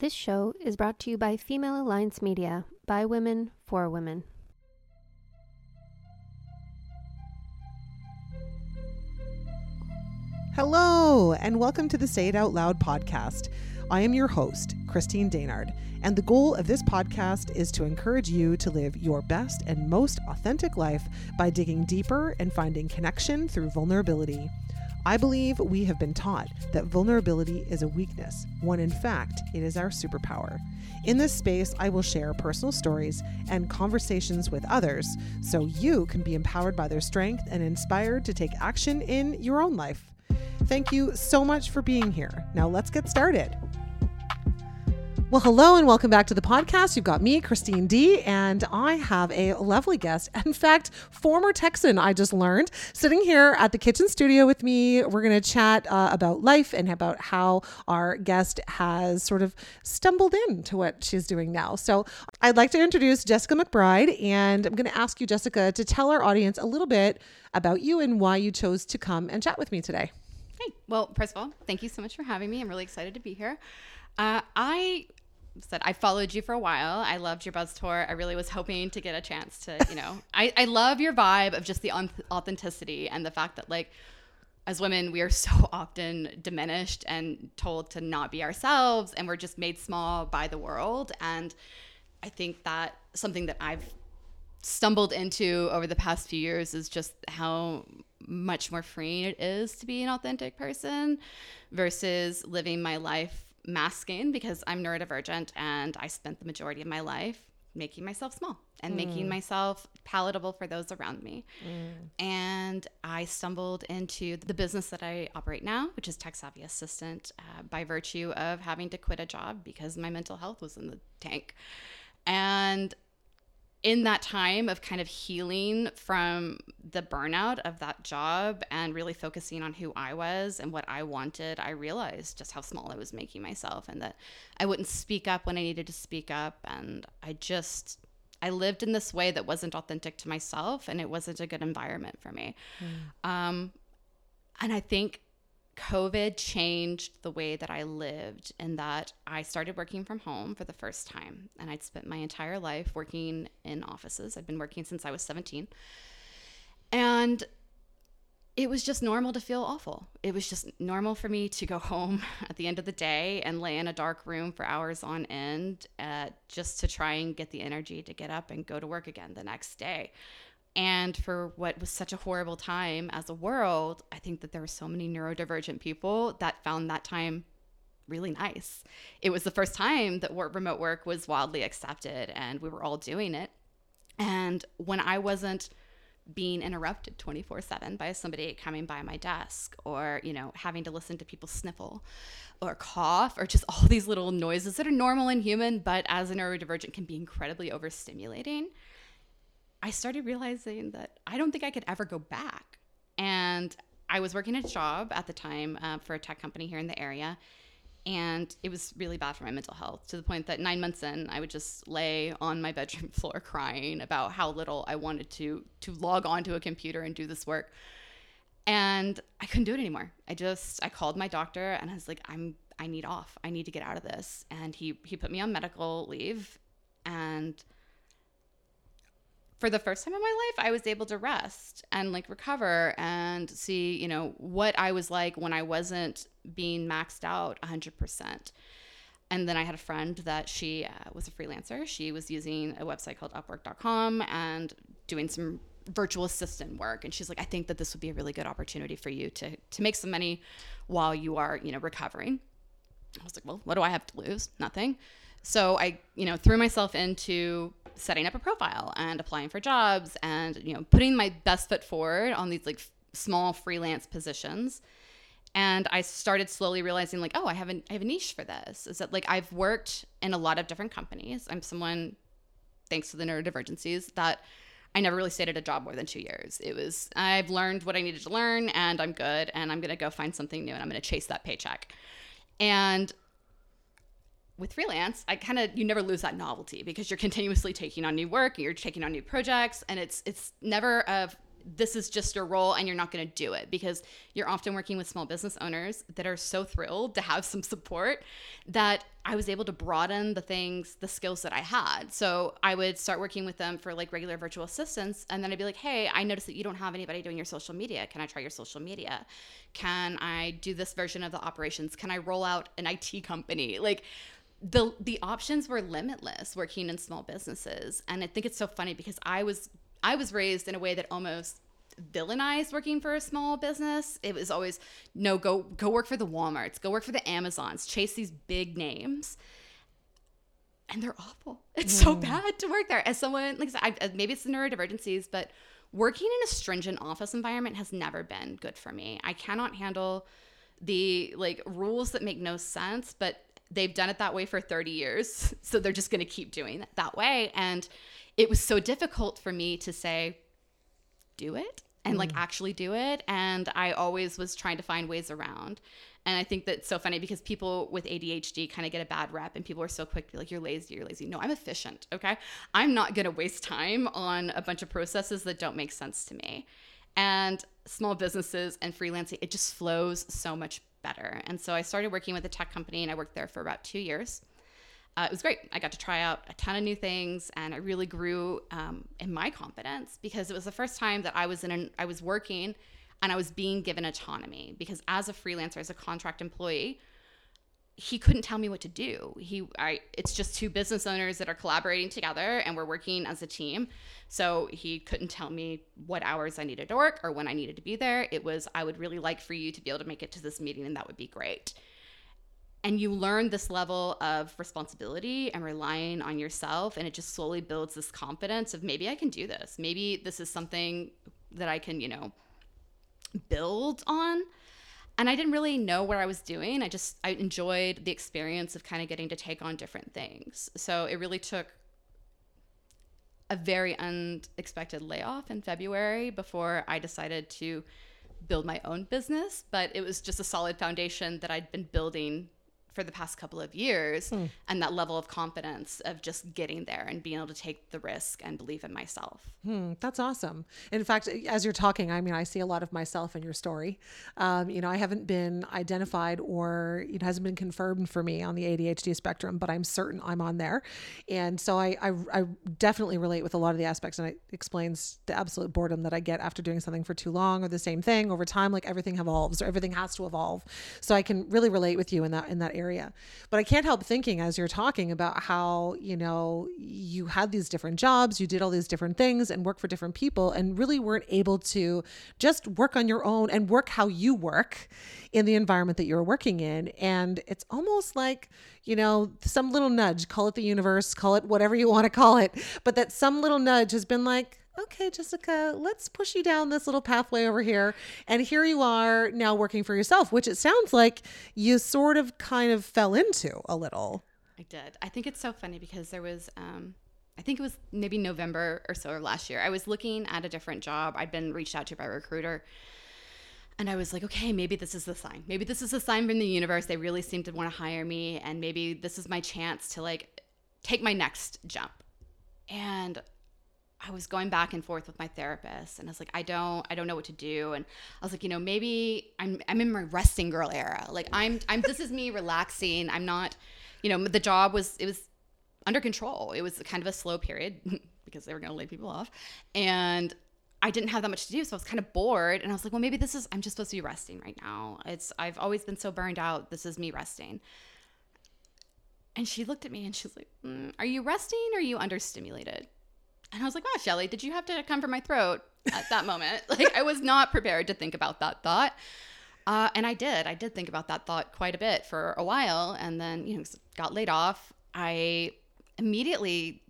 This show is brought to you by Female Alliance Media, by women, for women. Hello, and welcome to the Say It Out Loud podcast. I am your host, Christine Daynard, and the goal of this podcast is to encourage you to live your best and most authentic life by digging deeper and finding connection through vulnerability. I believe we have been taught that vulnerability is a weakness, when in fact it is our superpower. In this space, I will share personal stories and conversations with others so you can be empowered by their strength and inspired to take action in your own life. Thank you so much for being here. Now let's get started. Well, hello and welcome back to the podcast. You've got me, Christine D, and I have a lovely guest. In fact, former Texan, I just learned, sitting here at the kitchen studio with me. We're going to chat uh, about life and about how our guest has sort of stumbled into what she's doing now. So I'd like to introduce Jessica McBride, and I'm going to ask you, Jessica, to tell our audience a little bit about you and why you chose to come and chat with me today. Hey, well, first of all, thank you so much for having me. I'm really excited to be here. Uh, I said I followed you for a while. I loved your buzz tour. I really was hoping to get a chance to, you know, I, I love your vibe of just the authenticity and the fact that like as women we are so often diminished and told to not be ourselves and we're just made small by the world and I think that something that I've stumbled into over the past few years is just how much more freeing it is to be an authentic person versus living my life masking because I'm neurodivergent and I spent the majority of my life making myself small and mm. making myself palatable for those around me. Mm. And I stumbled into the business that I operate now, which is Tech Savvy Assistant, uh, by virtue of having to quit a job because my mental health was in the tank. And in that time of kind of healing from the burnout of that job and really focusing on who I was and what I wanted, I realized just how small I was making myself and that I wouldn't speak up when I needed to speak up. And I just, I lived in this way that wasn't authentic to myself and it wasn't a good environment for me. Mm. Um, and I think COVID changed the way that I lived in that I started working from home for the first time. And I'd spent my entire life working in offices. I'd been working since I was 17. And it was just normal to feel awful. It was just normal for me to go home at the end of the day and lay in a dark room for hours on end uh, just to try and get the energy to get up and go to work again the next day. And for what was such a horrible time as a world, I think that there were so many neurodivergent people that found that time really nice. It was the first time that work, remote work was wildly accepted and we were all doing it. And when I wasn't being interrupted 24/7 by somebody coming by my desk or, you know, having to listen to people sniffle or cough or just all these little noises that are normal and human but as a neurodivergent can be incredibly overstimulating I started realizing that I don't think I could ever go back. And I was working a job at the time uh, for a tech company here in the area. And it was really bad for my mental health to the point that nine months in, I would just lay on my bedroom floor crying about how little I wanted to to log onto a computer and do this work. And I couldn't do it anymore. I just I called my doctor and I was like, I'm I need off. I need to get out of this. And he he put me on medical leave and for the first time in my life, I was able to rest and like recover and see, you know, what I was like when I wasn't being maxed out 100%. And then I had a friend that she uh, was a freelancer. She was using a website called Upwork.com and doing some virtual assistant work. And she's like, I think that this would be a really good opportunity for you to to make some money while you are, you know, recovering. I was like, well, what do I have to lose? Nothing. So I, you know, threw myself into setting up a profile and applying for jobs and you know putting my best foot forward on these like small freelance positions. And i started slowly realizing like oh i have, a, I have a niche for this. Is that like i've worked in a lot of different companies. I'm someone thanks to the neurodivergencies that i never really stayed at a job more than two years. It was i've learned what i needed to learn and i'm good and i'm going to go find something new and i'm going to chase that paycheck. And with freelance, I kind of you never lose that novelty because you're continuously taking on new work and you're taking on new projects and it's it's never a this is just your role and you're not going to do it because you're often working with small business owners that are so thrilled to have some support that I was able to broaden the things, the skills that I had. So I would start working with them for like regular virtual assistants. And then I'd be like, hey, I noticed that you don't have anybody doing your social media. Can I try your social media? Can I do this version of the operations? Can I roll out an IT company? Like, the the options were limitless working in small businesses and i think it's so funny because i was I was raised in a way that almost villainized working for a small business. It was always no go go work for the Walmarts, go work for the Amazons, chase these big names. And they're awful. It's mm. so bad to work there. As someone like I said, I, maybe it's the neurodivergencies, but working in a stringent office environment has never been good for me. I cannot handle the like rules that make no sense, but they've done it that way for 30 years. So they're just going to keep doing it that way and it was so difficult for me to say, do it and mm. like actually do it. And I always was trying to find ways around. And I think that's so funny because people with ADHD kind of get a bad rep and people are so quick to be like, you're lazy, you're lazy. No, I'm efficient. Okay. I'm not going to waste time on a bunch of processes that don't make sense to me. And small businesses and freelancing, it just flows so much better. And so I started working with a tech company and I worked there for about two years uh, it was great. I got to try out a ton of new things, and I really grew um, in my confidence because it was the first time that I was in an I was working, and I was being given autonomy. Because as a freelancer, as a contract employee, he couldn't tell me what to do. He, I, it's just two business owners that are collaborating together, and we're working as a team. So he couldn't tell me what hours I needed to work or when I needed to be there. It was I would really like for you to be able to make it to this meeting, and that would be great and you learn this level of responsibility and relying on yourself and it just slowly builds this confidence of maybe i can do this maybe this is something that i can you know build on and i didn't really know what i was doing. I just i enjoyed the experience of kind of getting to take on different things. So it really took a very unexpected layoff in february before i decided to build my own business but it was just a solid foundation that i'd been building for the past couple of years mm. and that level of confidence of just getting there and being able to take the risk and believe in myself. Hmm, that's awesome. In fact, as you're talking, I mean, I see a lot of myself in your story. Um, you know, I haven't been identified or it hasn't been confirmed for me on the ADHD spectrum, but I'm certain I'm on there. And so I, I, I definitely relate with a lot of the aspects and it explains the absolute boredom that I get after doing something for too long or the same thing over time, like everything evolves or everything has to evolve. So I can really relate with you in that, in that area area. But I can't help thinking as you're talking about how, you know, you had these different jobs, you did all these different things and work for different people and really weren't able to just work on your own and work how you work in the environment that you're working in. And it's almost like, you know, some little nudge, call it the universe, call it whatever you want to call it, but that some little nudge has been like, okay, Jessica, let's push you down this little pathway over here. And here you are now working for yourself, which it sounds like you sort of kind of fell into a little. I did. I think it's so funny because there was, um, I think it was maybe November or so of last year. I was looking at a different job. I'd been reached out to by a recruiter. And I was like, okay, maybe this is the sign. Maybe this is a sign from the universe. They really seem to want to hire me. And maybe this is my chance to like take my next jump. And I was going back and forth with my therapist and I was like, I don't, I don't know what to do. And I was like, you know, maybe I'm, I'm in my resting girl era. Like I'm, I'm, this is me relaxing. I'm not, you know, the job was, it was under control. It was kind of a slow period because they were going to lay people off. And I didn't have that much to do. So I was kind of bored. And I was like, well, maybe this is, I'm just supposed to be resting right now. It's, I've always been so burned out. This is me resting. And she looked at me and she's like, mm, are you resting or are you understimulated? And I was like, wow, Shelly, did you have to come for my throat at that moment? like, I was not prepared to think about that thought. Uh, and I did. I did think about that thought quite a bit for a while. And then, you know, got laid off. I immediately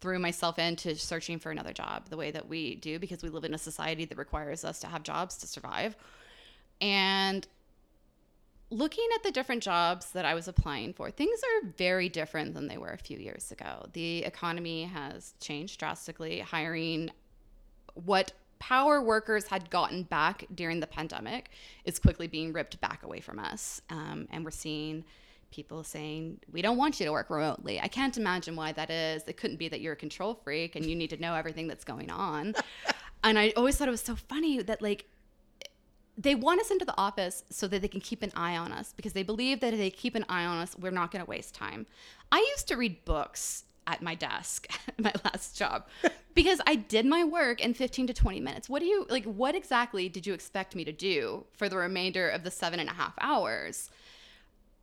threw myself into searching for another job the way that we do because we live in a society that requires us to have jobs to survive. And looking at the different jobs that I was applying for, things are very different than they were a few years ago. The economy has changed drastically. Hiring what power workers had gotten back during the pandemic is quickly being ripped back away from us. Um, and we're seeing people saying, we don't want you to work remotely. I can't imagine why that is. It couldn't be that you're a control freak and you need to know everything that's going on. and I always thought it was so funny that, like, they want us into the office so that they can keep an eye on us because they believe that if they keep an eye on us, we're not going to waste time. I used to read books at my desk at my last job because I did my work in 15 to 20 minutes. What do you like? What exactly did you expect me to do for the remainder of the seven and a half hours?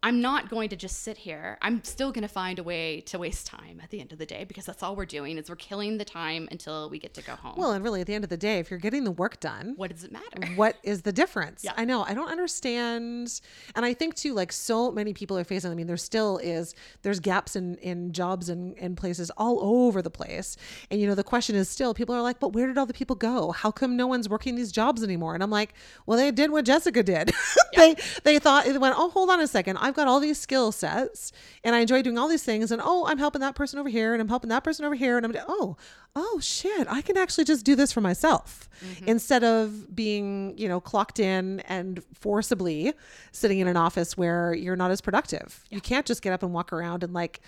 I'm not going to just sit here. I'm still going to find a way to waste time at the end of the day because that's all we're doing is we're killing the time until we get to go home. Well, and really, at the end of the day, if you're getting the work done, what does it matter? What is the difference? Yeah. I know. I don't understand. And I think too, like so many people are facing. I mean, there still is there's gaps in in jobs and in places all over the place. And you know, the question is still people are like, but where did all the people go? How come no one's working these jobs anymore? And I'm like, well, they did what Jessica did. they they thought it went. Oh, hold on a second. I've got all these skill sets, and I enjoy doing all these things. And oh, I'm helping that person over here, and I'm helping that person over here, and I'm oh oh shit, I can actually just do this for myself mm-hmm. instead of being you know clocked in and forcibly sitting in an office where you're not as productive. You can't just get up and walk around and like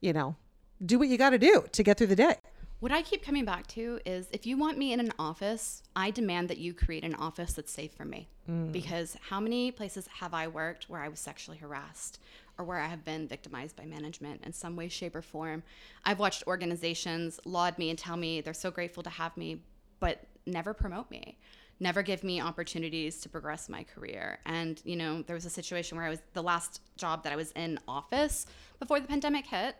you know do what you got to do to get through the day. What I keep coming back to is if you want me in an office, I demand that you create an office that's safe for me. Mm. Because how many places have I worked where I was sexually harassed or where I have been victimized by management in some way, shape, or form? I've watched organizations laud me and tell me they're so grateful to have me, but never promote me. Never give me opportunities to progress my career. And, you know, there was a situation where I was the last job that I was in office before the pandemic hit.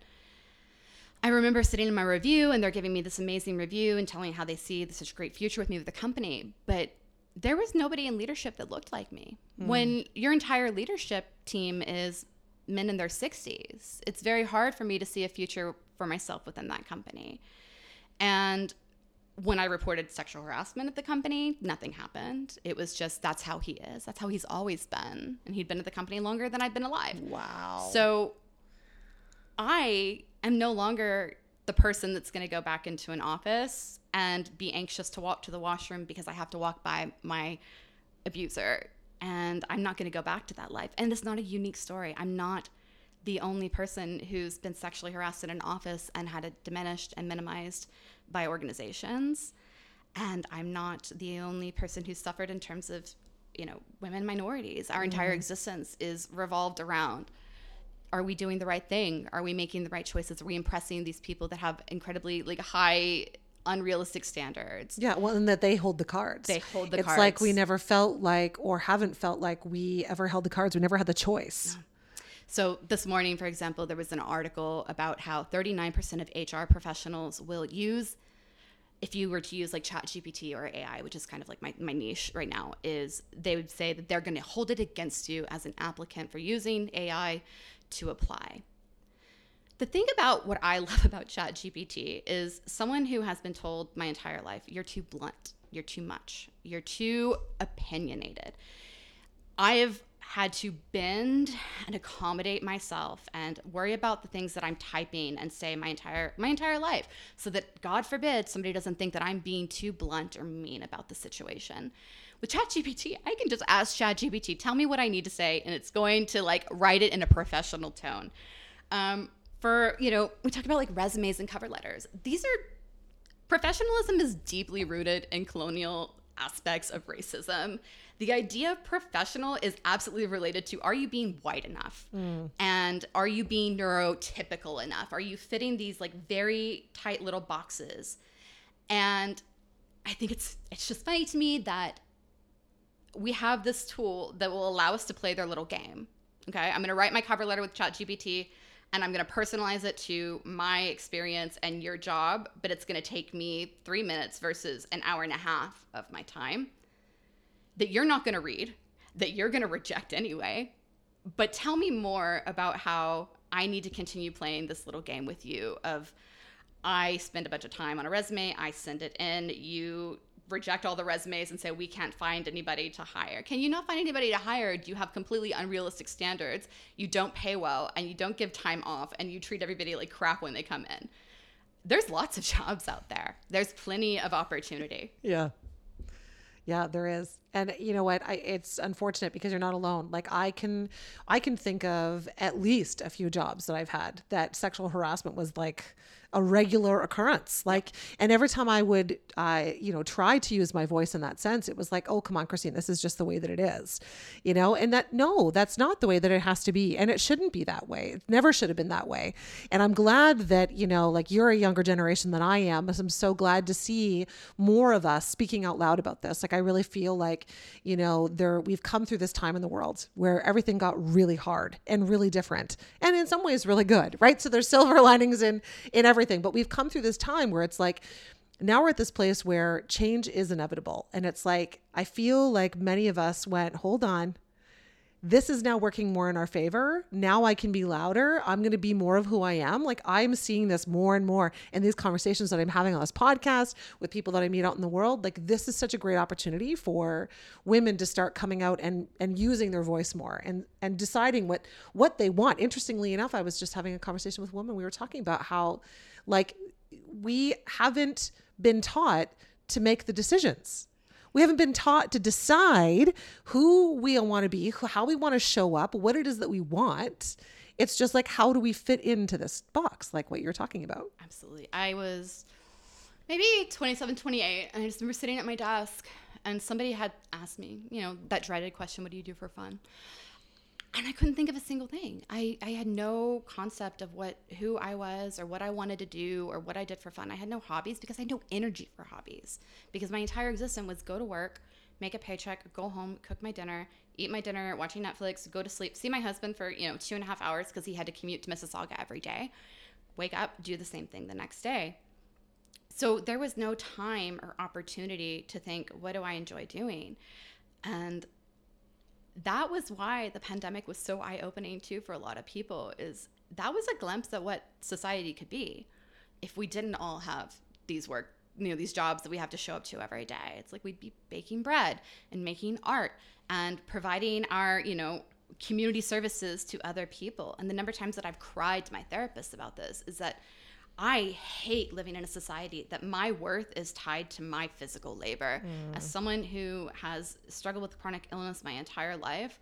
I remember sitting in my review and they're giving me this amazing review and telling how they see this such a great future with me with the company. But there was nobody in leadership that looked like me. Hmm. When your entire leadership team is men in their 60s, it's very hard for me to see a future for myself within that company. And when I reported sexual harassment at the company, nothing happened. It was just that's how he is. That's how he's always been. And he'd been at the company longer than I'd been alive. Wow. So I am no longer the person that's going to go back into an office and be anxious to walk to the washroom because I have to walk by my abuser. And I'm not going to go back to that life. And it's not a unique story. I'm not the only person who's been sexually harassed in an office and had it diminished and minimized by organizations. And I'm not the only person who's suffered in terms of, you know, women minorities. Our entire mm-hmm. existence is revolved around are we doing the right thing? Are we making the right choices? Are we impressing these people that have incredibly like high unrealistic standards? Yeah, well, and that they hold the cards. They hold the cards. it's like we never felt like, or haven't felt like we ever held the cards. We never had the choice. So this morning, for example, there was an article about how 39% of HR professionals will use if you were to use like ChatGPT or ai which is kind of like my, my niche right now is they would say that they're going to hold it against you as an applicant for using ai to apply. The thing about what i love about ChatGPT is someone who has been told my entire life you're too blunt. You're too much. You're too opinionated. I've had to bend and accommodate myself and worry about the things that I'm typing and say my entire my entire life so that God forbid somebody doesn't think that I'm being too blunt or mean about the situation. With ChatGPT, I can just ask ChatGPT, tell me what I need to say, and it's going to like write it in a professional tone. Um, for you know, we talked about like resumes and cover letters. These are professionalism is deeply rooted in colonial aspects of racism. The idea of professional is absolutely related to are you being white enough? And are you being neurotypical enough? Are you fitting these like very tight little boxes? And I think it's it's just funny to me that we have this tool that will allow us to play their little game. Okay, I'm going to write my cover letter with ChatGPT and I'm going to personalize it to my experience and your job, but it's going to take me three minutes versus an hour and a half of my time that you're not going to read, that you're going to reject anyway. But tell me more about how I need to continue playing this little game with you of I spend a bunch of time on a resume, I send it in, you reject all the resumes and say we can't find anybody to hire. Can you not find anybody to hire? Do you have completely unrealistic standards? You don't pay well and you don't give time off and you treat everybody like crap when they come in. There's lots of jobs out there. There's plenty of opportunity. Yeah. Yeah, there is. and you know what I, it's unfortunate because you're not alone like i can i can think of at least a few jobs that i've had that sexual harassment was like a regular occurrence. Like and every time i would i you know try to use my voice in that sense it was like oh come on christine this is just the way that it is you know? And that no that's not the way that it has to be and it shouldn't be that way. It never should have been that way. And i'm glad that you know like you're a younger generation than i am but i'm so glad to see more of us speaking out loud about this. Like i really feel like you know there we've come through this time in the world where everything got really hard and really different and in some ways really good right? So there's silver linings in in every everything. But we've come through this time where it's like, now we're at this place where change is inevitable. And it's like, I feel like many of us went, hold on, this is now working more in our favor. Now I can be louder. I'm going to be more of who I am. Like I'm seeing this more and more in these conversations that I'm having on this podcast with people that I meet out in the world. Like this is such a great opportunity for women to start coming out and and using their voice more and and deciding what what they want. Interestingly enough, I was just having a conversation with a woman. We were talking about how like we haven't been taught to make the decisions we haven't been taught to decide who we want to be, how we want to show up, what it is that we want. It's just like, how do we fit into this box, like what you're talking about? Absolutely. I was maybe 27, 28, and I just remember sitting at my desk, and somebody had asked me, you know, that dreaded question, what do you do for fun? And I couldn't think of a single thing. I, I had no concept of what who I was or what I wanted to do or what I did for fun. I had no hobbies because I had no energy for hobbies. Because my entire existence was go to work, make a paycheck, go home, cook my dinner, eat my dinner, watching Netflix, go to sleep, see my husband for you know two and a half hours because he had to commute to Mississauga every day, wake up, do the same thing the next day. So there was no time or opportunity to think, what do I enjoy doing? And that was why the pandemic was so eye-opening too for a lot of people is that was a glimpse at what society could be if we didn't all have these work you know these jobs that we have to show up to every day. It's like we'd be baking bread and making art and providing our you know community services to other people. And the number of times that i've cried to my therapist about this is that I hate living in a society that my worth is tied to my physical labor. Mm. As someone who has struggled with chronic illness my entire life,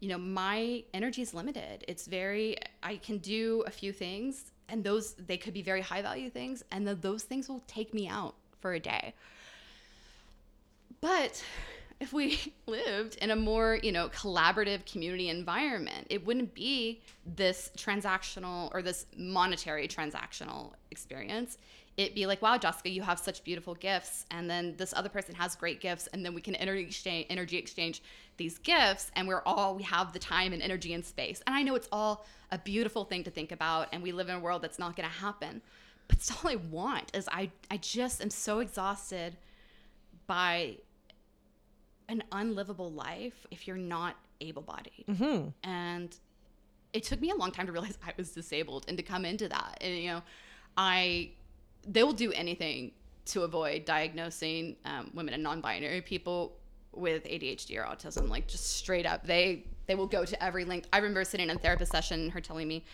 you know, my energy is limited. It's very, I can do a few things, and those, they could be very high value things, and the, those things will take me out for a day. But if we lived in a more, you know, collaborative community environment, it wouldn't be this transactional or this monetary transactional experience. It'd be like, wow, Jessica, you have such beautiful gifts. And then this other person has great gifts. And then we can energy exchange, energy exchange these gifts. And we're all, we have the time and energy and space. And I know it's all a beautiful thing to think about. And we live in a world that's not going to happen. But it's all I want is I, I just am so exhausted by an unlivable life if you're not able bodied. Mm-hmm. And it took me a long time to realize I was disabled and to come into that. And, you know, I, they will do anything to avoid diagnosing um, women and non binary people with ADHD or autism, like just straight up. They, they will go to every length. I remember sitting in a therapist session, her telling me,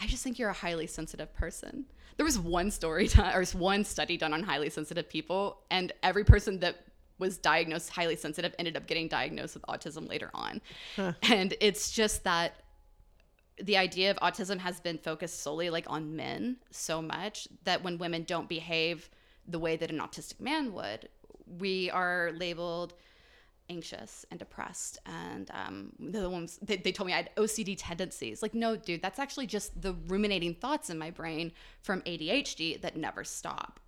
I just think you're a highly sensitive person. There was one story done, or one study done on highly sensitive people, and every person that was diagnosed highly sensitive ended up getting diagnosed with autism later on. Huh. And it's just that the idea of autism has been focused solely like on men so much that when women don't behave the way that an autistic man would, we are labeled anxious and depressed and um, the ones they, they, told me i had ocd tendencies like no dude that's actually just the ruminating thoughts in my brain from adhd that never stop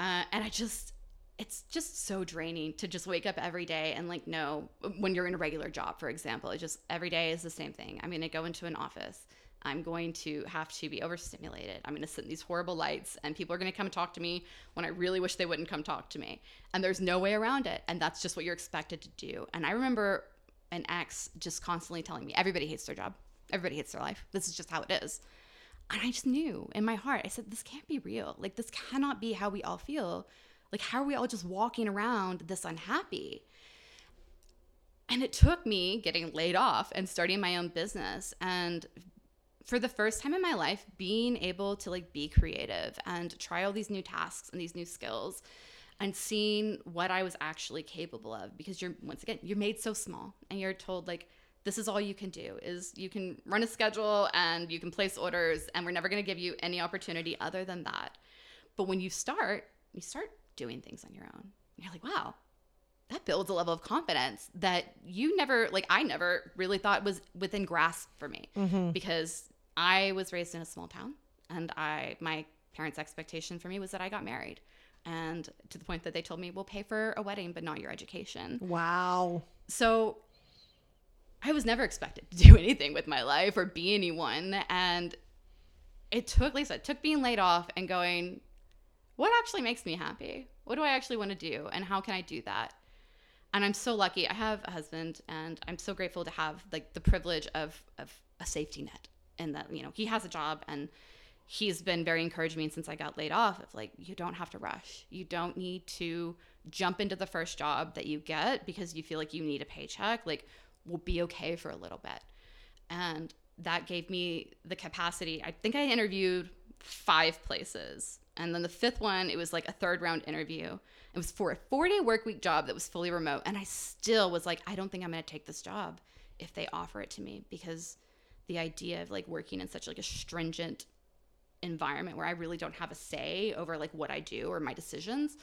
uh, and i just it's just so draining to just wake up every day and like know when you're in a regular job for example it just every day is the same thing. I'm going to go into an office. I'm going to have to be overstimulated. I'm going to sit in these horrible lights and people are going to come and talk to me when i really wish they wouldn't come talk to me. And there's no way around it. And that's just what you're expected to do. And i remember an ex just constantly telling me everybody hates their job. Everybody hates their life. This is just how it is. And i just knew in my heart i said this can't be real. Like this cannot be how we all feel like, how are we all just walking around this unhappy? And it took me getting laid off and starting my own business and for the first time in my life being able to like be creative and try all these new tasks and these new skills and seeing what I was actually capable of because you're once again you're made so small and you're told like this is all you can do is you can run a schedule and you can place orders and we're never going to give you any opportunity other than that. But when you start, you start doing things on your own. You're like, wow, that builds a level of confidence that you never like I never really thought was within grasp for me Mm-hmm. because I was raised in a small town and I my parents expectation for me was that I got married and to the point that they told me we'll pay for a wedding but not your education. Wow. So I was never expected to do anything with my life or be anyone and it took Lisa it took being laid off and going what actually makes me happy? What do I actually want to do and how can I do that? and I'm so lucky. I have a husband, and I'm so grateful to have like the privilege of of a safety net, and that you know he has a job, and he's been very encouraging since I got laid off. Of like, you don't have to rush. You don't need to jump into the first job that you get because you feel like you need a paycheck. Like, we'll be okay for a little bit, and that gave me the capacity. I think I interviewed five places. And then the fifth one, it was like a third round interview. It was for a four day work week job that was fully remote. And I still was like, I don't think I'm going to take this job if they offer it to me because the idea of like working in such like a stringent environment where I really don't have a say over like what I do or my decisions.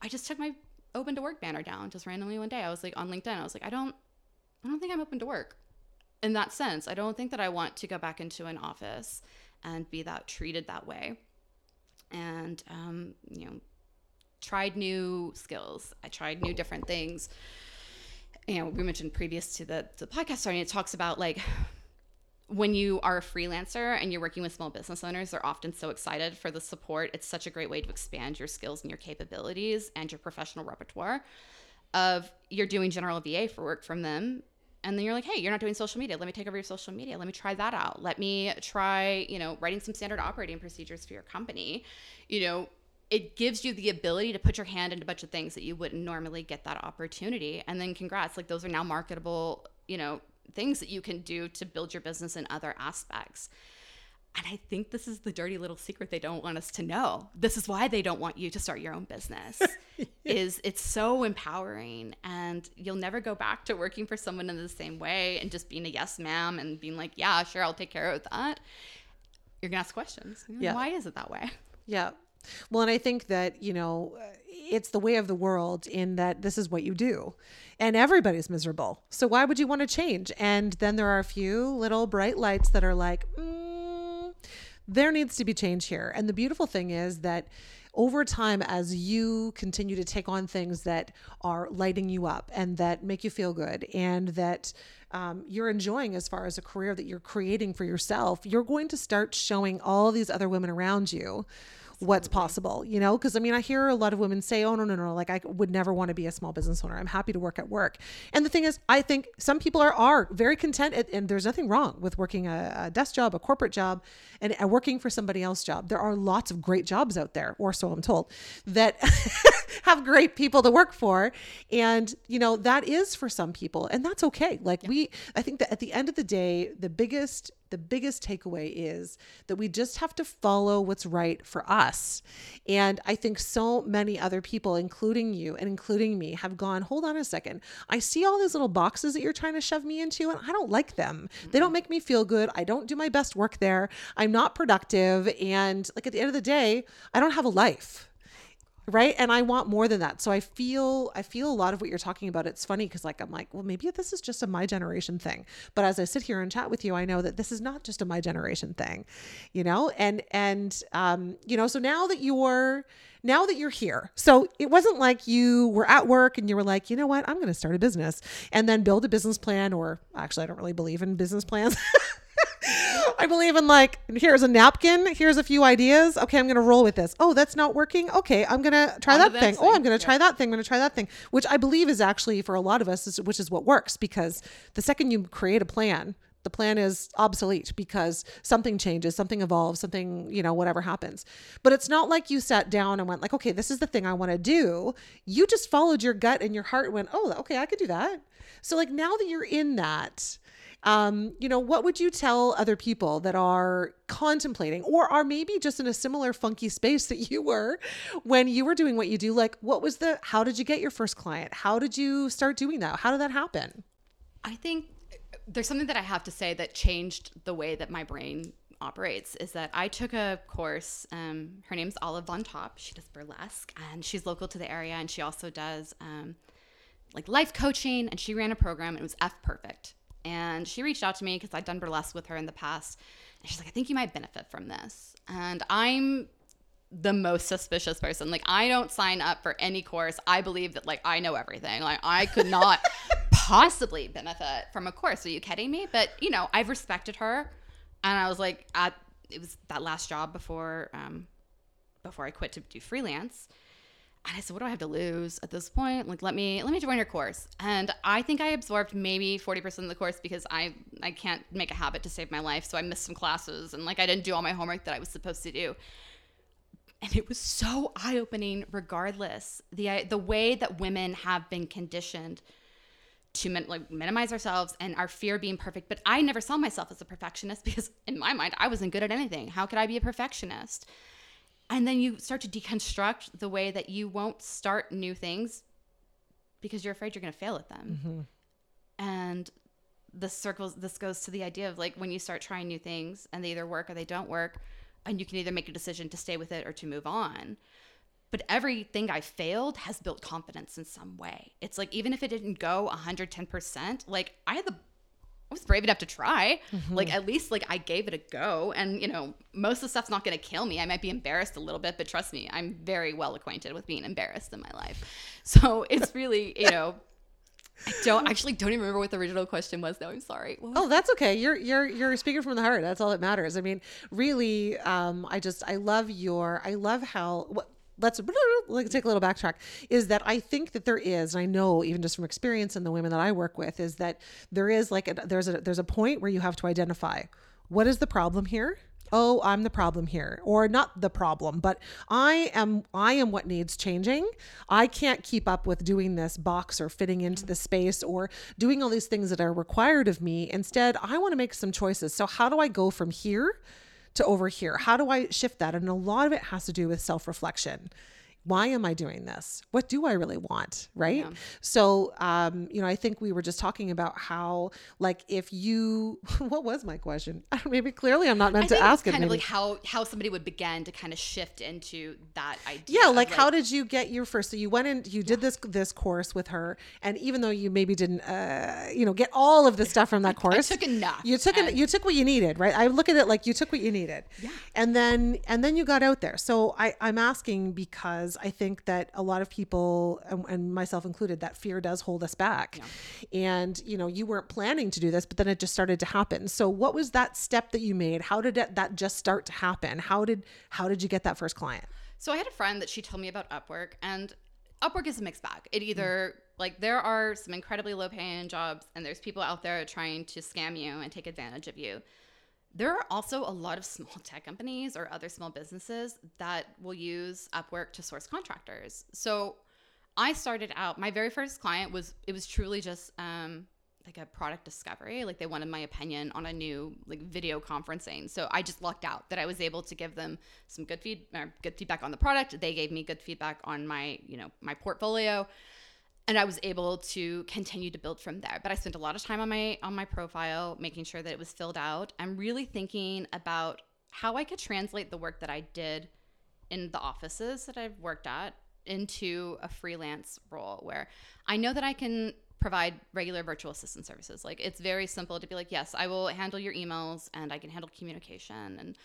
I just took my open to work banner down just randomly one day. I was like on LinkedIn. I was like, I don't I don't think I'm open to work. In that sense, I don't think that I want to go back into an office and be that treated that way. And um, you know, tried new skills. I tried new different things. You know, we mentioned previous to the, the podcast starting, it talks about like when you are a freelancer and you're working with small business owners, they're often so excited for the support. It's such a great way to expand your skills and your capabilities and your professional repertoire. Of you're doing general VA for work from them, and then you're like, hey, you're not doing social media. Let me take over your social media. Let me try that out. Let me try, you know, writing some standard operating procedures for your company. You know, it gives you the ability to put your hand into a bunch of things that you wouldn't normally get that opportunity. And then congrats, like those are now marketable, you know, things that you can do to build your business in other aspects. And I think this is the dirty little secret they don't want us to know. This is why they don't want you to start your own business. is it's so empowering and you'll never go back to working for someone in the same way and just being a yes ma'am and being like, "Yeah, sure, I'll take care of that." You're going to ask questions. Yeah. Why is it that way? Yeah. Well, and I think that, you know, it's the way of the world in that this is what you do. And everybody's miserable. So why would you want to change? And then there are a few little bright lights that are like, mm, there needs to be change here. And the beautiful thing is that over time, as you continue to take on things that are lighting you up and that make you feel good and that um, you're enjoying as far as a career that you're creating for yourself, you're going to start showing all these other women around you what's possible, you know? Because I mean, I hear a lot of women say, oh, no, no, no, like I would never want to be a small business owner. I'm happy to work at work. And the thing is, I think some people are, are very content, at, and there's nothing wrong with working a, a desk job, a corporate job, and, and working for somebody else's job. There are lots of great jobs out there, or so I'm told, that have great people to work for. And, you know, that is for some people, and that's okay. Like, we, I think that at the end of the day, the biggest the biggest takeaway is that we just have to follow what's right for us. And I think so many other people, including you and including me, have gone, hold on a second. I see all these little boxes that you're trying to shove me into, and I don't like them. They don't make me feel good. I don't do my best work there. I'm not productive. And like at the end of the day, I don't have a life right? And i want more than that. So i feel i feel a lot of what you're talking about. It's funny because like i'm like well maybe this is just a my generation thing. But as i sit here and chat with you i know that this is not just a my generation thing you know? And and um you know so now that you're now that you're here so it wasn't like you were at work and you were like you know what? I'm going to start a business and then build a business plan or actually i don't really believe in business plans I believe in like, here's a napkin, here's a few ideas. Okay, I'm going to roll with this. Oh, that's not working. Okay, I'm going to try that the thing. Oh, I'm going to try that thing. I'm going to try that thing, which I believe is actually for a lot of us, is, which is what works because the second you create a plan, the plan is obsolete because something changes, something evolves, something, you know, whatever happens. But it's not like you sat down and went like, okay, this is the thing I want to do. You just followed your gut and your heart went, oh, okay, I could do that. So like now that you're in that, Um, you know, what would you tell other people that are contemplating or are maybe just in a similar funky space that you were when you were doing what you do? Like, what was the, how did you get your first client? How did you start doing that? How did that happen? I think there's something that I have to say that changed the way that my brain operates is that I took a course. Um, her name's Olive Von Top. She does burlesque and she's local to the area. And she also does um, like life coaching. And she ran a program. It was F Perfect. And she reached out to me because I'd done burlesque with her in the past. And she's like, I think you might benefit from this. And I'm the most suspicious person. Like I don't sign up for any course. I believe that like I know everything. Like I could not possibly benefit from a course. Are you kidding me? But you know, I've respected her and I was like, at, it was that last job before um, before I quit to do freelance. And I said, what do I have to lose at this point? Like, let me let me join your course. And I think I absorbed maybe 40% of the course because I I can't make a habit to save my life. So I missed some classes and like I didn't do all my homework that I was supposed to do. And it was so eye-opening regardless. The uh, the way that women have been conditioned to min- like minimize ourselves and our fear of being perfect. But I never saw myself as a perfectionist because in my mind I wasn't good at anything. How could I be a perfectionist? And then you start to deconstruct the way that you won't start new things because you're afraid you're going to fail at them. Mm-hmm. And this circles this goes to the idea of like when you start trying new things and they either work or they don't work and you can either make a decision to stay with it or to move on but everything I failed has built confidence in some way. It's like even if it didn't go 110%, like I had the I was brave enough to try. Mm-hmm. Like at least like I gave it a go and you know, most of the stuff's not going to kill me. I might be embarrassed a little bit, but trust me, I'm very well acquainted with being embarrassed in my life. So it's really, you know, I don't actually don't even remember what the original question was though. I'm sorry. Oh, that's okay. You're you're you're speaking from the heart. That's all that matters. I mean, really, um, I just I love your I love how what let's let's take a little backtrack is that I think that there is and I know even just from experience and the women that I work with is that there is like a, there's a there's a point where you have to identify what is the problem here? Oh i'm the problem here or not the problem but i am i am what needs changing. I can't keep up with doing this box or fitting into the space or doing all these things that are required of me. Instead i want to make some choices. So how do i go from here to over here? How do I shift that? And a lot of it has to do with self reflection why am I doing this? What do I really want? Right. Yeah. So, um, you know, I think we were just talking about how, like, if you, what was my question? maybe clearly I'm not meant to ask it. Kind of like how how somebody would begin to kind of shift into that idea. Yeah, like, like how did you get your first? So you went in, you did this this course with her, and even though you maybe didn't, uh, you know, get all of the stuff from that course, I took enough. You took an, you took what you needed, right? I look at it like you took what you needed. Yeah. And then and then you got out there. So I I'm asking because because I think that a lot of people, and, and myself included, that fear does hold us back. Yeah. And, you know, you weren't planning to do this, but then it just started to happen. So what was that step that you made? How did it, that just start to happen? How did, how did you get that first client? So I had a friend that she told me about Upwork and Upwork is a mixed bag. It either like there are some incredibly low paying jobs and there's people out there trying to scam you and take advantage of you there are also a lot of small tech companies or other small businesses that will use Upwork to source contractors. So I started out, my very first client was, it was truly just um, like a product discovery. Like they wanted my opinion on a new like video conferencing. So I just lucked out that I was able to give them some good feed, good feedback on the product. They gave me good feedback on my, you know, my portfolio and I was able to continue to build from there. But I spent a lot of time on my on my profile, making sure that it was filled out. I'm really thinking about how I could translate the work that I did in the offices that I've worked at into a freelance role where I know that I can provide regular virtual assistant services. Like it's very simple to be like, yes, I will handle your emails and I can handle communication and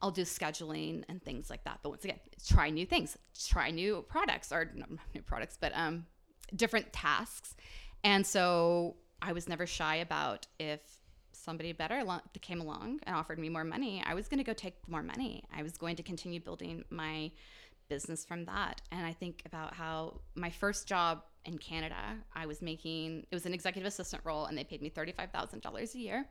I'll do scheduling and things like that. But once again, try new things, try new products or not new products, but um, different tasks. And so I was never shy about if somebody better came along and offered me more money, I was going to go take more money. I was going to continue building my business from that. And I think about how my first job in Canada, I was making it was an executive assistant role and they paid me $35,000 a year.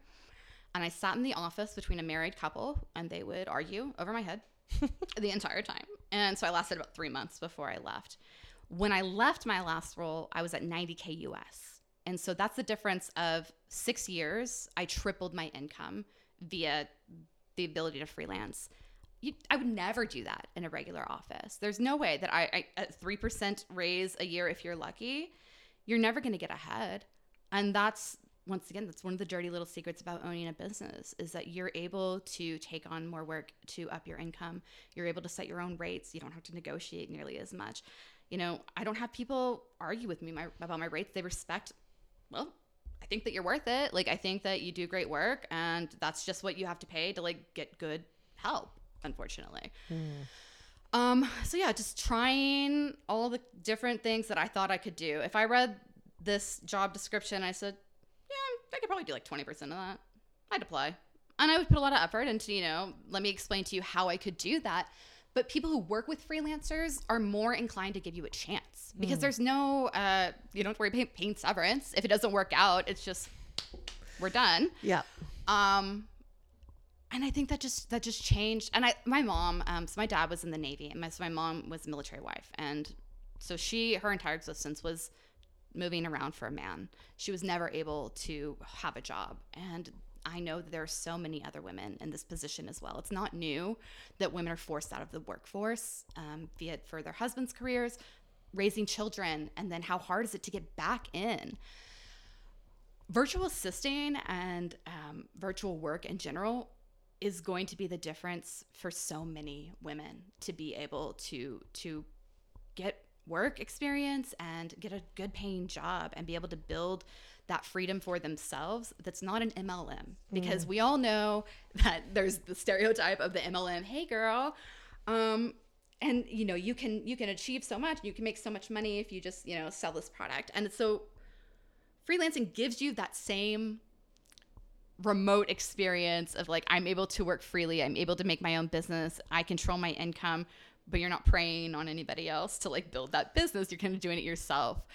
And I sat in the office between a married couple and they would argue over my head the entire time. And so I lasted about 3 months before I left. When I left my last role, I was at 90K US. And so that's the difference of six years. I tripled my income via the ability to freelance. You, I would never do that in a regular office. There's no way that I, I a three percent raise a year if you're lucky. You're never going to get ahead, and that's once again that's one of the dirty little secrets about owning a business is that you're able to take on more work to up your income. You're able to set your own rates. You don't have to negotiate nearly as much. You know, I don't have people argue with me my, about my rates. They respect. Well, I think that you're worth it. Like I think that you do great work, and that's just what you have to pay to like get good help unfortunately. Mm. Um, so yeah, just trying all the different things that I thought I could do. If I read this job description, I said, yeah, I could probably do like 20% of that. I'd apply. And I would put a lot of effort into, you know, let me explain to you how I could do that. But people who work with freelancers are more inclined to give you a chance because mm. there's no, uh, you don't worry paying, paying severance. If it doesn't work out, it's just, we're done. Yeah. Um, and I think that just that just changed. And I, my mom, um, so my dad was in the Navy, and my, so my mom was a military wife, and so she, her entire existence was moving around for a man. She was never able to have a job, and I know that there are so many other women in this position as well. It's not new that women are forced out of the workforce, um, be it for their husbands' careers, raising children, and then how hard is it to get back in? Virtual assisting and um, virtual work in general is going to be the difference for so many women to be able to to get work experience and get a good paying job and be able to build that freedom for themselves that's not an MLM because mm. we all know that there's the stereotype of the MLM hey girl um and you know you can you can achieve so much you can make so much money if you just you know sell this product and so freelancing gives you that same remote experience of like I'm able to work freely, I'm able to make my own business, I control my income, but you're not preying on anybody else to like build that business. You're kind of doing it yourself.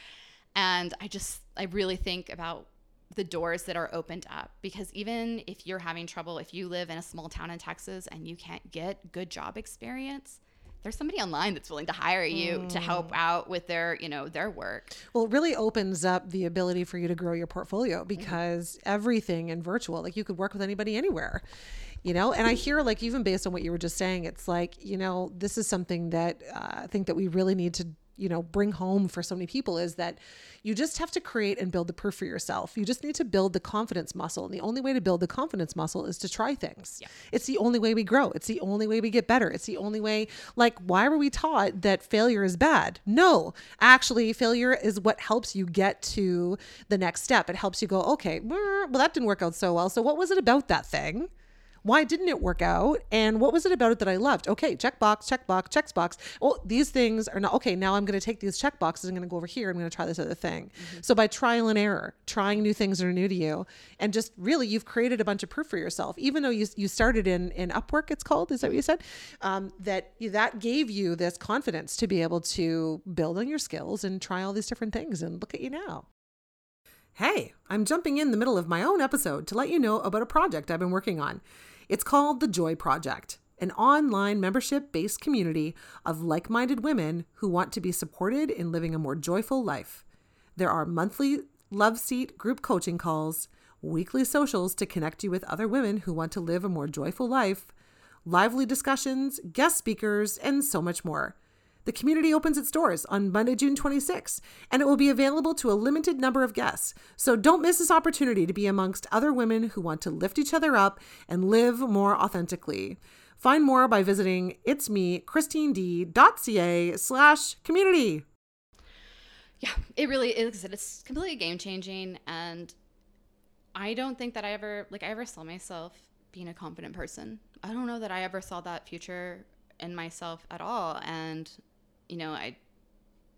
And I just I really think about the doors that are opened up because even if you're having trouble, if you live in a small town in Texas and you can't get good job experience, there's somebody online that's willing to hire you mm. to help mm. out with their you know their work well it really opens up the ability for you to grow your portfolio mm-hmm. because mm-hmm. everything in virtual like you could work with anybody anywhere you know and i hear like even based on what you were just saying it's like you know this is something that uh, i think that we really need to you know bring home for so many people is that you just have to create and build the proof for yourself. You just need to build the confidence muscle and the only way to build the confidence muscle is to try things. Yeah. it's the only way we grow. It's the only way we get better. It's the only way like why were we taught that failure is bad? No. Actually failure is what helps you get to the next step. It helps you go okay well that didn't work out so well. So what was it about that thing why didn't it work out? And what was it about it that I loved? Okay, check box, check box, checks box. Well, these things are not okay. Now I'm going to take these check boxes. I'm going to go over here. I'm going to try this other thing. Mm-hmm. So by trial and error, trying new things that are new to you, and just really, you've created a bunch of proof for yourself. Even though you you started in in Upwork, it's called. Is that what you said? Um, that that gave you this confidence to be able to build on your skills and try all these different things. And look at you now. Hey, I'm jumping in the middle of my own episode to let you know about a project I've been working on. It's called the Joy Project, an online membership based community of like minded women who want to be supported in living a more joyful life. There are monthly love seat group coaching calls, weekly socials to connect you with other women who want to live a more joyful life, lively discussions, guest speakers, and so much more. The community opens its doors on Monday, June 26, and it will be available to a limited number of guests. So don't miss this opportunity to be amongst other women who want to lift each other up and live more authentically. Find more by visiting it's me, christined.ca slash community. Yeah, it really is. It's completely game changing. And I don't think that I ever, like, I ever saw myself being a confident person. I don't know that I ever saw that future in myself at all. And you know, I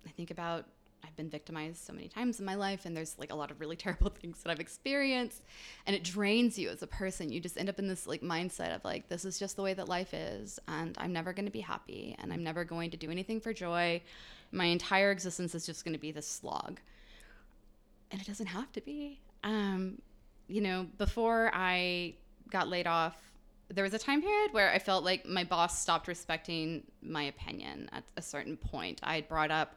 I think about I've been victimized so many times in my life, and there's like a lot of really terrible things that I've experienced, and it drains you as a person. You just end up in this like mindset of like, this is just the way that life is, and I'm never going to be happy, and I'm never going to do anything for joy. My entire existence is just going to be this slog, and it doesn't have to be. Um, you know, before I got laid off there was a time period where I felt like my boss stopped respecting my opinion at a certain point. I had brought up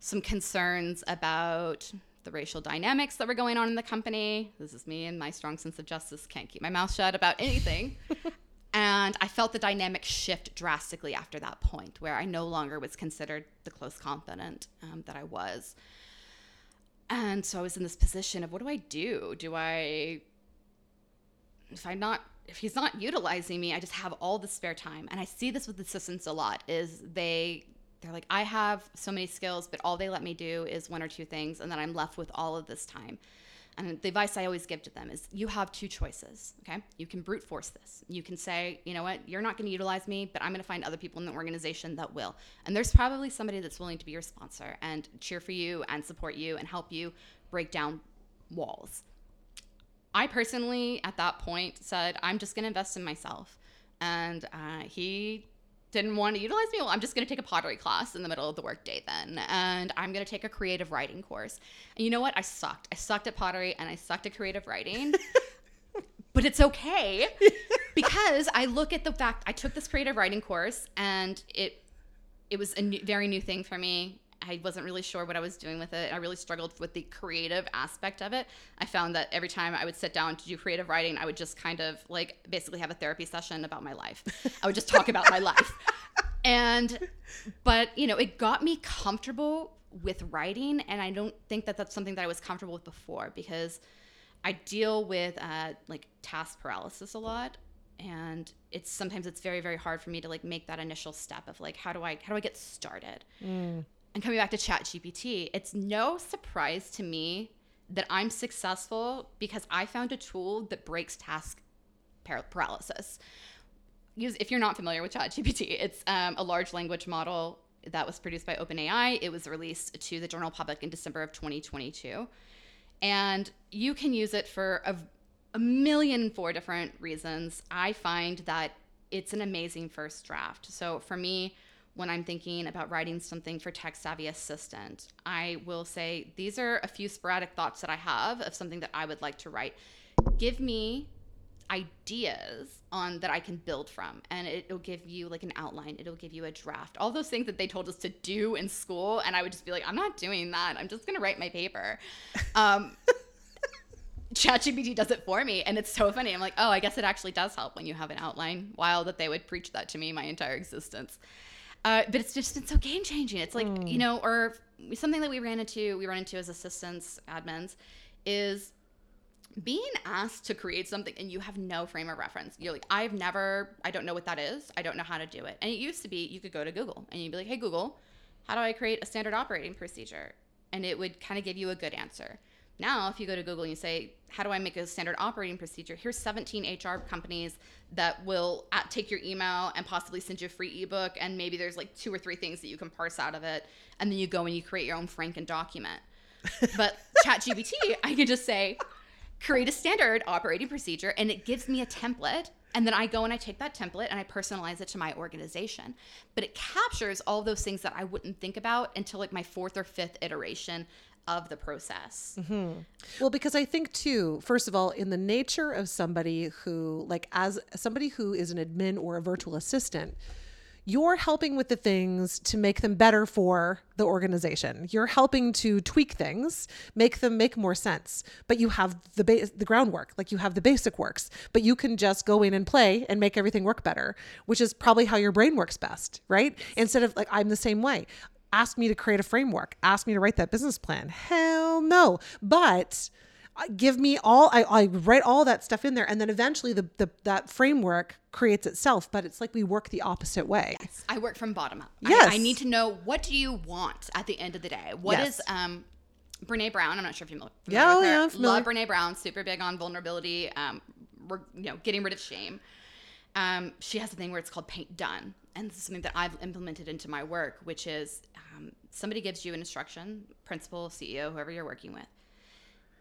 some concerns about the racial dynamics that were going on in the company. This is me and my strong sense of justice. Can't keep my mouth shut about anything. and I felt the dynamic shift drastically after that point, where I no longer was considered the close confidant um, that I was. And so I was in this position of what do I do? Do I, if I'm not, if he's not utilizing me, I just have all the spare time. And I see this with assistants a lot is they, they're like, I have so many skills, but all they let me do is one or two things. And then I'm left with all of this time. And the advice I always give to them is you have two choices, okay? You can brute force this. You can say, you know what, you're not going to utilize me, but I'm going to find other people in the organization that will. And there's probably somebody that's willing to be your sponsor and cheer for you and support you and help you break down walls. I personally, at that point, said, I'm just going to invest in myself. And uh, he didn't want to utilize me. Well, I'm just going to take a pottery class in the middle of the workday then. And I'm going to take a creative writing course. And you know what? I sucked. I sucked at pottery and I sucked at creative writing. but it's okay because I look at the fact I took this creative writing course and it it was a new, very new thing for me. I wasn't really sure what I was doing with it. I really struggled with the creative aspect of it. I found that every time I would sit down to do creative writing, I would just kind of like basically have a therapy session about my life. I would just talk about my life. And, but, you know, it got me comfortable with writing. And I don't think that that's something that I was comfortable with before because I deal with uh, like task paralysis a lot and it's sometimes it's very very hard for me to like make that initial step of like how do i how do i get started mm and coming back to ChatGPT it's no surprise to me that i'm successful because i found a tool that breaks task paralysis. If you're not familiar with ChatGPT it's um, a large language model that was produced by OpenAI. It was released to the general public in december of 2022 and you can use it for a, a million four different reasons. I find that it's an amazing first draft. So for me when I'm thinking about writing something for tech savvy assistant. I will say these are a few sporadic thoughts that I have of something that I would like to write. Give me ideas on that I can build from. And it'll give you like an outline. It'll give you a draft. All those things that they told us to do in school and I would just be like I'm not doing that. I'm just gonna write my paper. Um, ChatGPT does it for me and it's so funny. I'm like oh I guess it actually does help when you have an outline. While that they would preach that to me my entire existence uh, but it's just been so game changing. It's like, mm. you know, or something that we ran into, we run into as assistants, admins, is being asked to create something and you have no frame of reference. You're like, I've never, I don't know what that is. I don't know how to do it. And it used to be you could go to Google and you'd be like, hey, Google, how do I create a standard operating procedure? And it would kind of give you a good answer. Now, if you go to Google and you say, How do I make a standard operating procedure? Here's 17 HR companies that will uh, take your email and possibly send you a free ebook. And maybe there's like two or three things that you can parse out of it. And then you go and you create your own Franken document. But ChatGPT, I can just say, Create a standard operating procedure, and it gives me a template. And then I go and I take that template and I personalize it to my organization. But it captures all those things that I wouldn't think about until like my fourth or fifth iteration of the process. Mm-hmm. Well, because I think too, first of all, in the nature of somebody who, like, as somebody who is an admin or a virtual assistant, you're helping with the things to make them better for the organization. You're helping to tweak things, make them make more sense. But you have the base, the groundwork, like you have the basic works. But you can just go in and play and make everything work better, which is probably how your brain works best, right? Instead of like I'm the same way ask me to create a framework, ask me to write that business plan. Hell no. But uh, give me all I, I write all that stuff in there and then eventually the, the that framework creates itself but it's like we work the opposite way yes i work from bottom up yes i, I need to know what do you want at the end of the day What yes. is um Brené Brown i'm not sure if you're familiar yeah, with her. yeah familiar. love Brené Brown super big on vulnerability um we're you know getting rid of shame um she has a thing where it's called paint done and this is something that I've implemented into my work, which is um, somebody gives you an instruction, principal, CEO, whoever you're working with,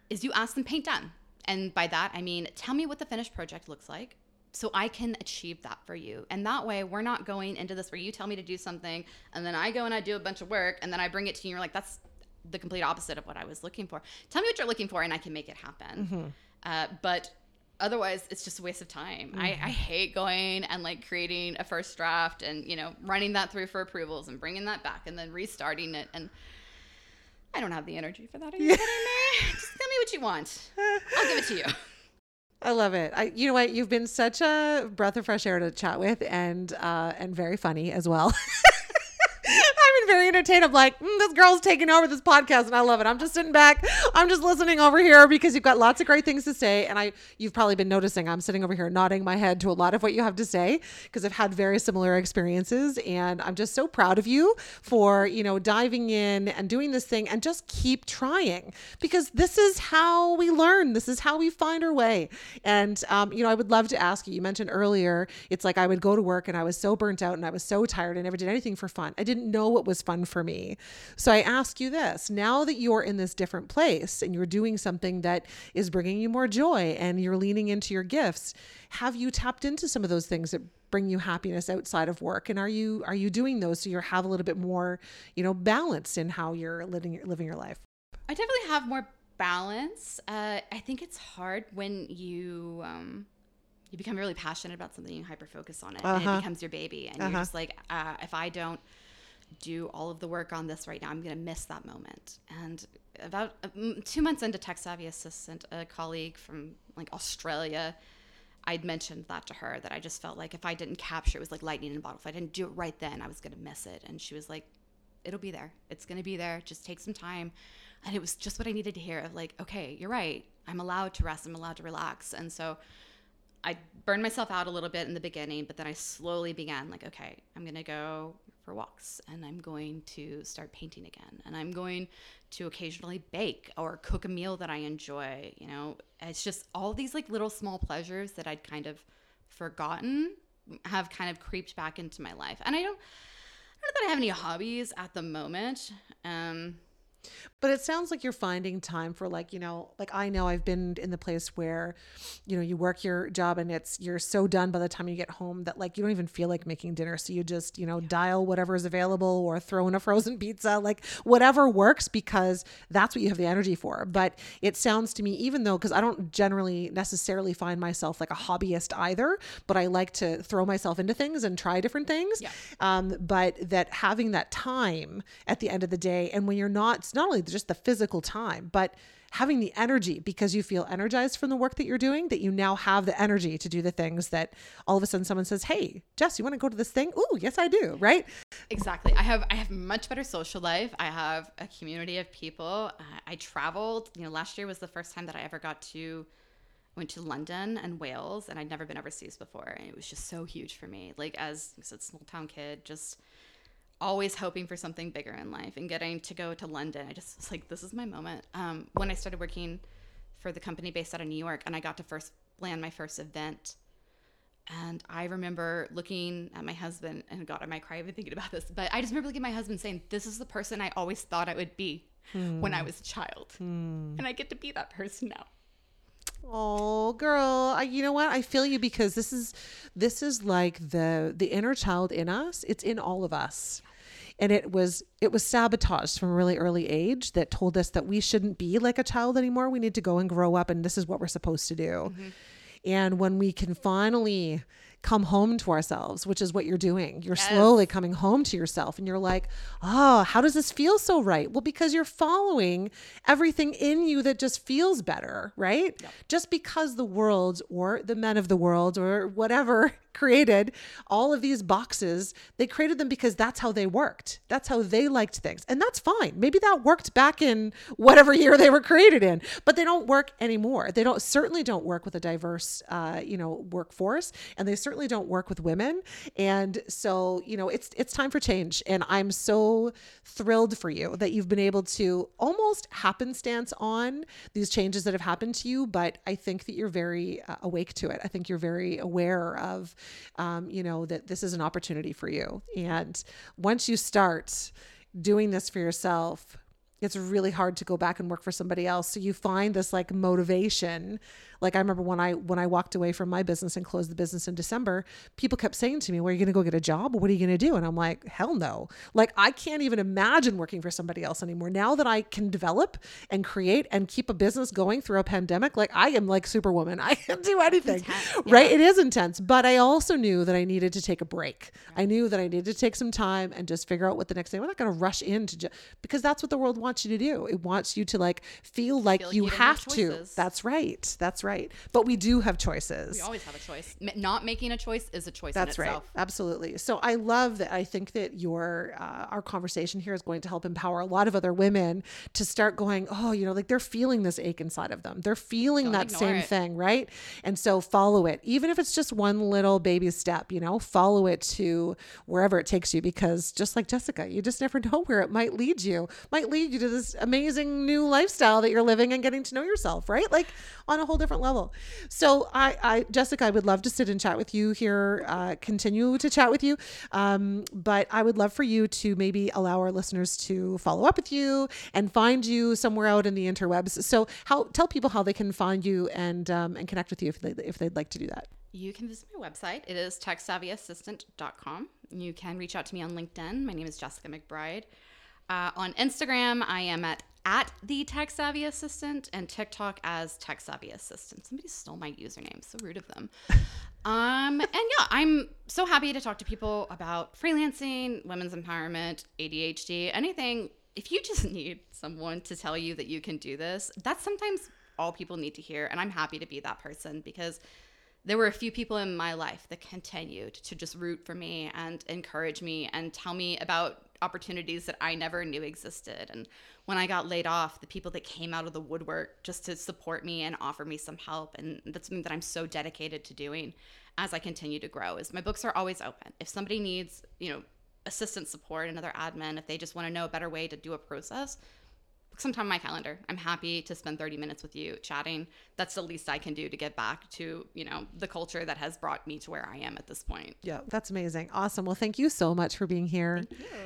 is you ask them paint done. And by that, I mean, tell me what the finished project looks like so I can achieve that for you. And that way, we're not going into this where you tell me to do something and then I go and I do a bunch of work and then I bring it to you and you're like, that's the complete opposite of what I was looking for. Tell me what you're looking for and I can make it happen. Mm-hmm. Uh, but otherwise it's just a waste of time mm-hmm. I, I mm-hmm. hate going and like creating a first draft and you know running that through for approvals and bringing that back and then restarting it and I don't have the energy for that. Are you kidding me? Just tell me what you want. I'll give it to you. I love it. I, you know what? You've been such a breath of fresh air to chat with, and uh, and very funny as well. Entertained. I'm like, mm, this girl's taking over this podcast, and I love it. I'm just sitting back. I'm just listening over here because you've got lots of great things to say, and I you've probably been noticing I'm sitting over here nodding my head to a lot of what you have to say because I've had very similar experiences, and I'm just so proud of you for you know diving in and doing this thing, and just keep trying because this is how we learn. This is how we find our way. And um, you know, I would love to ask you. You mentioned earlier, it's like I would go to work and I was so burnt out and I was so tired. I never did anything for fun. I didn't know what was fun for me. So I ask you this now that you're in this different place and you're doing something that is bringing you more joy and you're leaning into your gifts, have you tapped into some of those things that bring you happiness outside of work and are you are you doing those so you have a little bit more you know balance in how you're living living your life I definitely have more balance. Uh, I think it's hard when you um, you become really passionate about something, you hyper focus on it, and Uh-huh. it becomes your baby, and Uh-huh. you're just like, uh, if I don't do all of the work on this right now, I'm gonna miss that moment. And about uh, two months into Tech Savvy Assistant, a colleague from like Australia. I'd mentioned that to her that I just felt like if I didn't capture it was like lightning in a bottle. If I didn't do it right then, I was gonna miss it. And she was like, it'll be there. It's going to be there. Just take some time. And it was just what I needed to hear of like, okay, you're right. I'm allowed to rest. I'm allowed to relax. And so I burned myself out a little bit in the beginning, but then I slowly began like, okay, I'm going to go for walks and I'm going to start painting again. And I'm going to occasionally bake or cook a meal that I enjoy. You know, it's just all these like little small pleasures that I'd kind of forgotten have kind of creeped back into my life. And I don't, I don't know that I have any hobbies at the moment. Um, But it sounds like you're finding time for like, you know, like I know I've been in the place where, you know, you work your job and it's you're so done by the time you get home that like you don't even feel like making dinner. So you just, you know, dial whatever is available or throw in a frozen pizza, like whatever works because that's what you have the energy for. But it sounds to me, even though because I don't generally necessarily find myself like a hobbyist either, but I like to throw myself into things and try different things. Yeah. Um, but that having that time at the end of the day, and when you're not, not only just the physical time, but having the energy because you feel energized from the work that you're doing, that you now have the energy to do the things that all of a sudden someone says, Hey, Jess, you want to go to this thing? Ooh, yes, I do. Right. exactly. I have I have much better social life. I have a community of people. I traveled. You know, last year was the first time that I ever got to went to London and Wales, and I'd never been overseas before, and it was just so huge for me. Like as I said, small town kid, just always hoping for something bigger in life and getting to go to London. I just was like, this is my moment. Um, when I started working for the company based out of New York, and I got to first land my first event. And I remember looking at my husband, and God, I might cry even thinking about this, but I just remember looking at my husband saying, This is the person I always thought I would be when I was a child. And I get to be that person now. Oh, girl, I, you know what? I feel you because this is this is like the the inner child in us. It's in all of us. And it was it was sabotaged from a really early age that told us that we shouldn't be like a child anymore. We need to go and grow up and this is what we're supposed to do. Mm-hmm. And when we can finally come home to ourselves, which is what you're doing, you're Yes. slowly coming home to yourself and you're like, oh, how does this feel so right? Well, because you're following everything in you that just feels better, right? Just because the world or the men of the world or whatever created all of these boxes, they created them because that's how they worked. That's how they liked things. And that's fine. Maybe that worked back in whatever year they were created in, but they don't work anymore. They don't certainly don't work with a diverse uh, you know, workforce and they certainly don't work with women. And so, you know, it's it's time for change and I'm so thrilled for you that you've been able to almost happenstance on these changes that have happened to you, but I think that you're very uh, awake to it. I think you're very aware of um, you know, that this is an opportunity for you. And once you start doing this for yourself, it's really hard to go back and work for somebody else. So you find this like motivation. Like I remember when I when I walked away from my business and closed the business in December, people kept saying to me, "Well, are you going to go get a job? What are you going to do?" And I'm like, "Hell no!" Like I can't even imagine working for somebody else anymore. Now that I can develop and create and keep a business going through a pandemic, like I am like Superwoman. I can do anything, intense, right? It is intense, but I also knew that I needed to take a break. I knew that I needed to take some time and just figure out what the next day. We're not going to rush into ju- because that's what the world wants you to do. It wants you to like feel like Feel you you have to. That's right. That's right. But we do have choices. We always have a choice. Not making a choice is a choice That's in right. Absolutely. So I love that. I think that your uh, our conversation here is going to help empower a lot of other women to start going, oh, you know, like they're feeling this ache inside of them. They're feeling Don't that same it. thing, right? And so follow it, even if it's just one little baby step. You know, follow it to wherever it takes you, because just like Jessica, you just never know where it might lead you. Might lead you to this amazing new lifestyle that you're living and getting to know yourself, right? Like on a whole different level. So I, I Jessica, I would love to sit and chat with you here, uh, continue to chat with you. Um, but I would love for you to maybe allow our listeners to follow up with you and find you somewhere out in the interwebs. So how tell people how they can find you and um, and connect with you if they if they'd like to do that. You can visit my website. It is techsavvyassistant.com. You can reach out to me on LinkedIn. My name is Jessica McBride. Uh, on Instagram, I am at at the Tech Savvy Assistant and TikTok as Tech Savvy Assistant. Somebody stole my username. So rude of them. Um, and yeah, I'm so happy to talk to people about freelancing, women's empowerment, ADHD, anything. If you just need someone to tell you that you can do this, that's sometimes all people need to hear. And I'm happy to be that person because there were a few people in my life that continued to just root for me and encourage me and tell me about opportunities that I never knew existed. And when I got laid off, the people that came out of the woodwork just to support me and offer me some help. And that's something that I'm so dedicated to doing as I continue to grow is my books are always open. If somebody needs, you know, assistant support, another admin, if they just want to know a better way to do a process, some time on my calendar. I'm happy to spend 30 minutes with you chatting. That's the least I can do to get back to, you know, the culture that has brought me to where I am at this point. Yeah, that's amazing. Awesome. Well, thank you so much for being here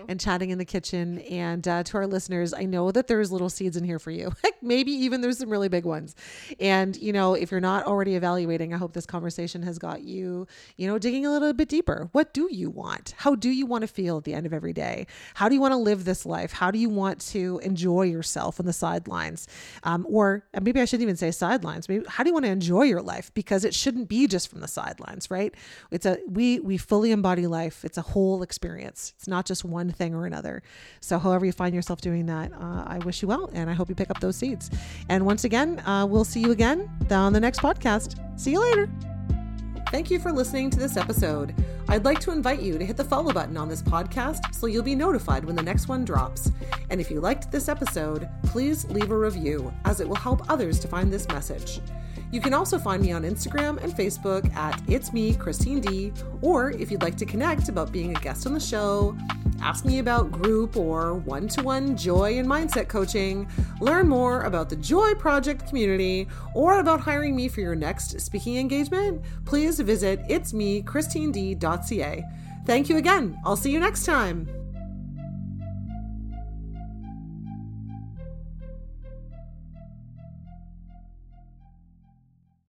and chatting in the kitchen. And uh, to our listeners, I know that there's little seeds in here for you. Maybe even there's some really big ones. And, you know, if you're not already evaluating, I hope this conversation has got you, you know, digging a little bit deeper. What do you want? How do you want to feel at the end of every day? How do you want to live this life? How do you want to enjoy yourself on the sidelines? Um, or maybe I shouldn't even say sidelines. Maybe how do you want to enjoy your life? Because it shouldn't be just from the sidelines, right? It's a we we fully embody life. It's a whole experience. It's not just one thing or another. So however you find yourself doing that, uh, I wish you well, and I hope you pick up those seeds. And once again, uh, we'll see you again on the next podcast. See you later. Thank you for listening to this episode. I'd like to invite you to hit the follow button on this podcast so you'll be notified when the next one drops. And if you liked this episode, please leave a review as it will help others to find this message. You can also find me on Instagram and Facebook at It's Me, Christine D, or if you'd like to connect about being a guest on the show, ask me about group or one to one joy and mindset coaching, learn more about the Joy Project community, or about hiring me for your next speaking engagement, please visit itsmechristined.ca. Thank you again. I'll see you next time.